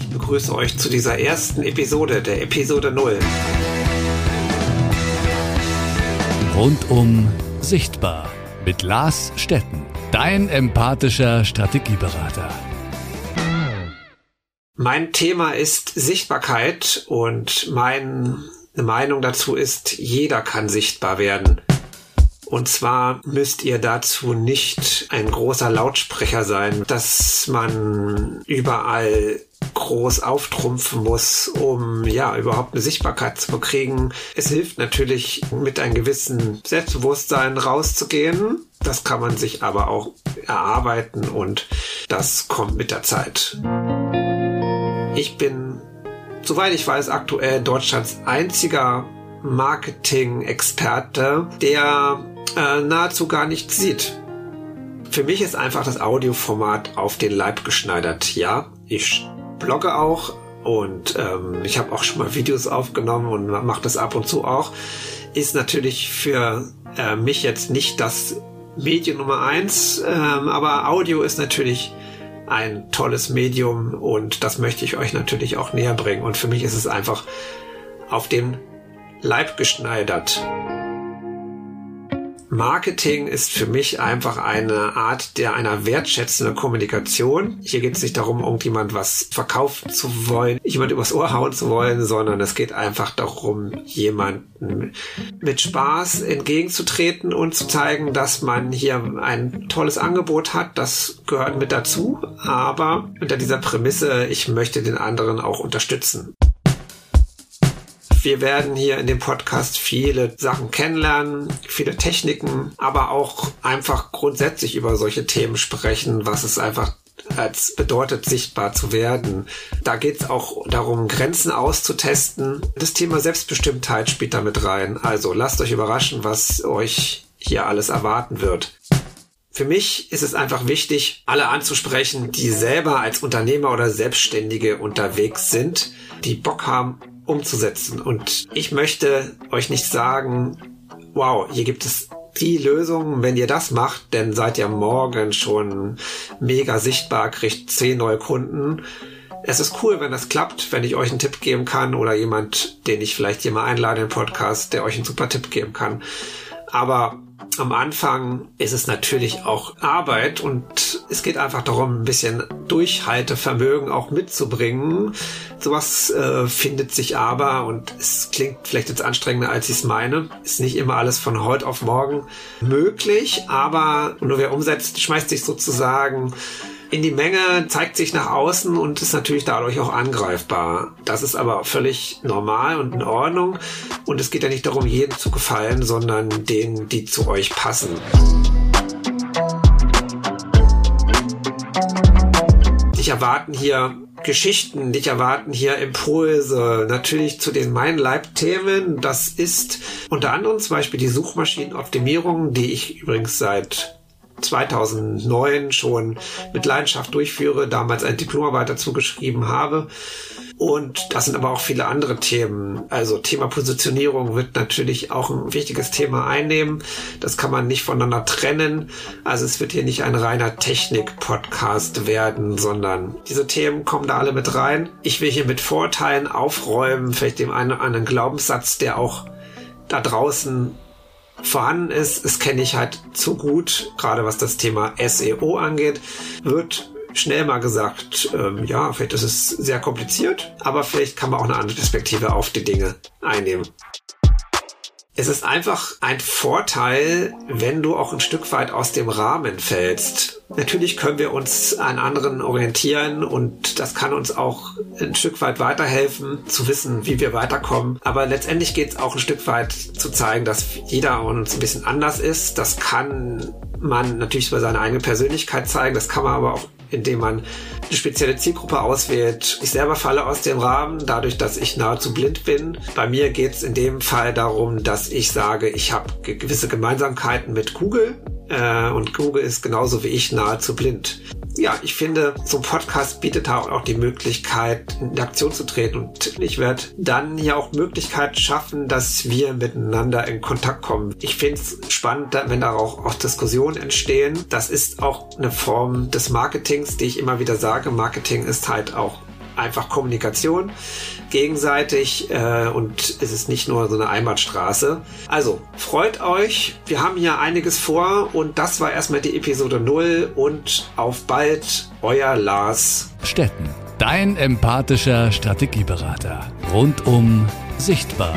Ich begrüße euch zu dieser ersten Episode, der Episode 0. Rundum sichtbar mit Lars Stetten, dein empathischer Strategieberater. Mein Thema ist Sichtbarkeit und meine Meinung dazu ist, jeder kann sichtbar werden. Und zwar müsst ihr dazu nicht ein großer Lautsprecher sein, dass man überall groß auftrumpfen muss, um ja überhaupt eine Sichtbarkeit zu bekriegen. Es hilft natürlich, mit einem gewissen Selbstbewusstsein rauszugehen. Das kann man sich aber auch erarbeiten und das kommt mit der Zeit. Ich bin, soweit ich weiß, aktuell Deutschlands einziger Marketing-Experte, der äh, nahezu gar nichts sieht. Für mich ist einfach das Audioformat auf den Leib geschneidert. Ja, ich blogge auch und ähm, ich habe auch schon mal Videos aufgenommen und mache das ab und zu auch. Ist natürlich für äh, mich jetzt nicht das Medium Nummer eins, ähm, aber Audio ist natürlich ein tolles Medium und das möchte ich euch natürlich auch näher bringen. Und für mich ist es einfach auf den Leib geschneidert. Marketing ist für mich einfach eine Art der einer wertschätzenden Kommunikation. Hier geht es nicht darum, irgendjemand was verkaufen zu wollen, jemand übers Ohr hauen zu wollen, sondern es geht einfach darum, jemanden mit Spaß entgegenzutreten und zu zeigen, dass man hier ein tolles Angebot hat. Das gehört mit dazu. Aber unter dieser Prämisse, ich möchte den anderen auch unterstützen. Wir werden hier in dem Podcast viele Sachen kennenlernen, viele Techniken, aber auch einfach grundsätzlich über solche Themen sprechen, was es einfach als bedeutet, sichtbar zu werden. Da geht es auch darum, Grenzen auszutesten. Das Thema Selbstbestimmtheit spielt damit rein. Also lasst euch überraschen, was euch hier alles erwarten wird. Für mich ist es einfach wichtig, alle anzusprechen, die selber als Unternehmer oder Selbstständige unterwegs sind, die Bock haben, umzusetzen. Und ich möchte euch nicht sagen, wow, hier gibt es die Lösung, wenn ihr das macht, dann seid ihr morgen schon mega sichtbar, kriegt zehn neue Kunden. Es ist cool, wenn das klappt, wenn ich euch einen Tipp geben kann oder jemand, den ich vielleicht hier mal einlade im Podcast, der euch einen super Tipp geben kann. Aber am Anfang ist es natürlich auch Arbeit und es geht einfach darum, ein bisschen Durchhaltevermögen auch mitzubringen. Sowas äh, findet sich aber und es klingt vielleicht jetzt anstrengender, als ich es meine. Ist nicht immer alles von heute auf morgen möglich, aber nur wer umsetzt, schmeißt sich sozusagen in die Menge, zeigt sich nach außen und ist natürlich dadurch auch angreifbar. Das ist aber völlig normal und in Ordnung. Und es geht ja nicht darum, jedem zu gefallen, sondern denen, die zu euch passen. Dich erwarten hier Geschichten, dich erwarten hier Impulse, natürlich zu den Mein Leib-Themen. Das ist unter anderem zum Beispiel die Suchmaschinenoptimierung, die ich übrigens seit 2009 schon mit Leidenschaft durchführe, damals eine Diplomarbeit dazu geschrieben habe. Und das sind aber auch viele andere Themen. Also Thema Positionierung wird natürlich auch ein wichtiges Thema einnehmen. Das kann man nicht voneinander trennen. Also es wird hier nicht ein reiner Technik-Podcast werden, sondern diese Themen kommen da alle mit rein. Ich will hier mit Vorteilen aufräumen, vielleicht dem einen oder anderen Glaubenssatz, der auch da draußen vorhanden ist. Das kenne ich halt zu gut, gerade was das Thema SEO angeht, wird schnell mal gesagt, ähm, ja, vielleicht ist es sehr kompliziert, aber vielleicht kann man auch eine andere Perspektive auf die Dinge einnehmen. Es ist einfach ein Vorteil, wenn du auch ein Stück weit aus dem Rahmen fällst. Natürlich können wir uns an anderen orientieren und das kann uns auch ein Stück weit weiterhelfen, zu wissen, wie wir weiterkommen. Aber letztendlich geht es auch ein Stück weit zu zeigen, dass jeder uns ein bisschen anders ist. Das kann man natürlich über seine eigene Persönlichkeit zeigen, das kann man aber auch indem man eine spezielle Zielgruppe auswählt. Ich selber falle aus dem Rahmen, dadurch, dass ich nahezu blind bin. Bei mir geht es in dem Fall darum, dass ich sage, ich habe gewisse Gemeinsamkeiten mit Google äh, und Google ist genauso wie ich nahezu blind ja, ich finde, so ein Podcast bietet auch die Möglichkeit, in Aktion zu treten. Und ich werde dann ja auch Möglichkeit schaffen, dass wir miteinander in Kontakt kommen. Ich finde es spannend, wenn da auch, auch Diskussionen entstehen. Das ist auch eine Form des Marketings, die ich immer wieder sage. Marketing ist halt auch einfach Kommunikation gegenseitig äh, und es ist nicht nur so eine Einbahnstraße. Also freut euch, wir haben hier einiges vor und das war erstmal die Episode 0 und auf bald, euer Lars Stetten, dein empathischer Strategieberater. Rundum sichtbar.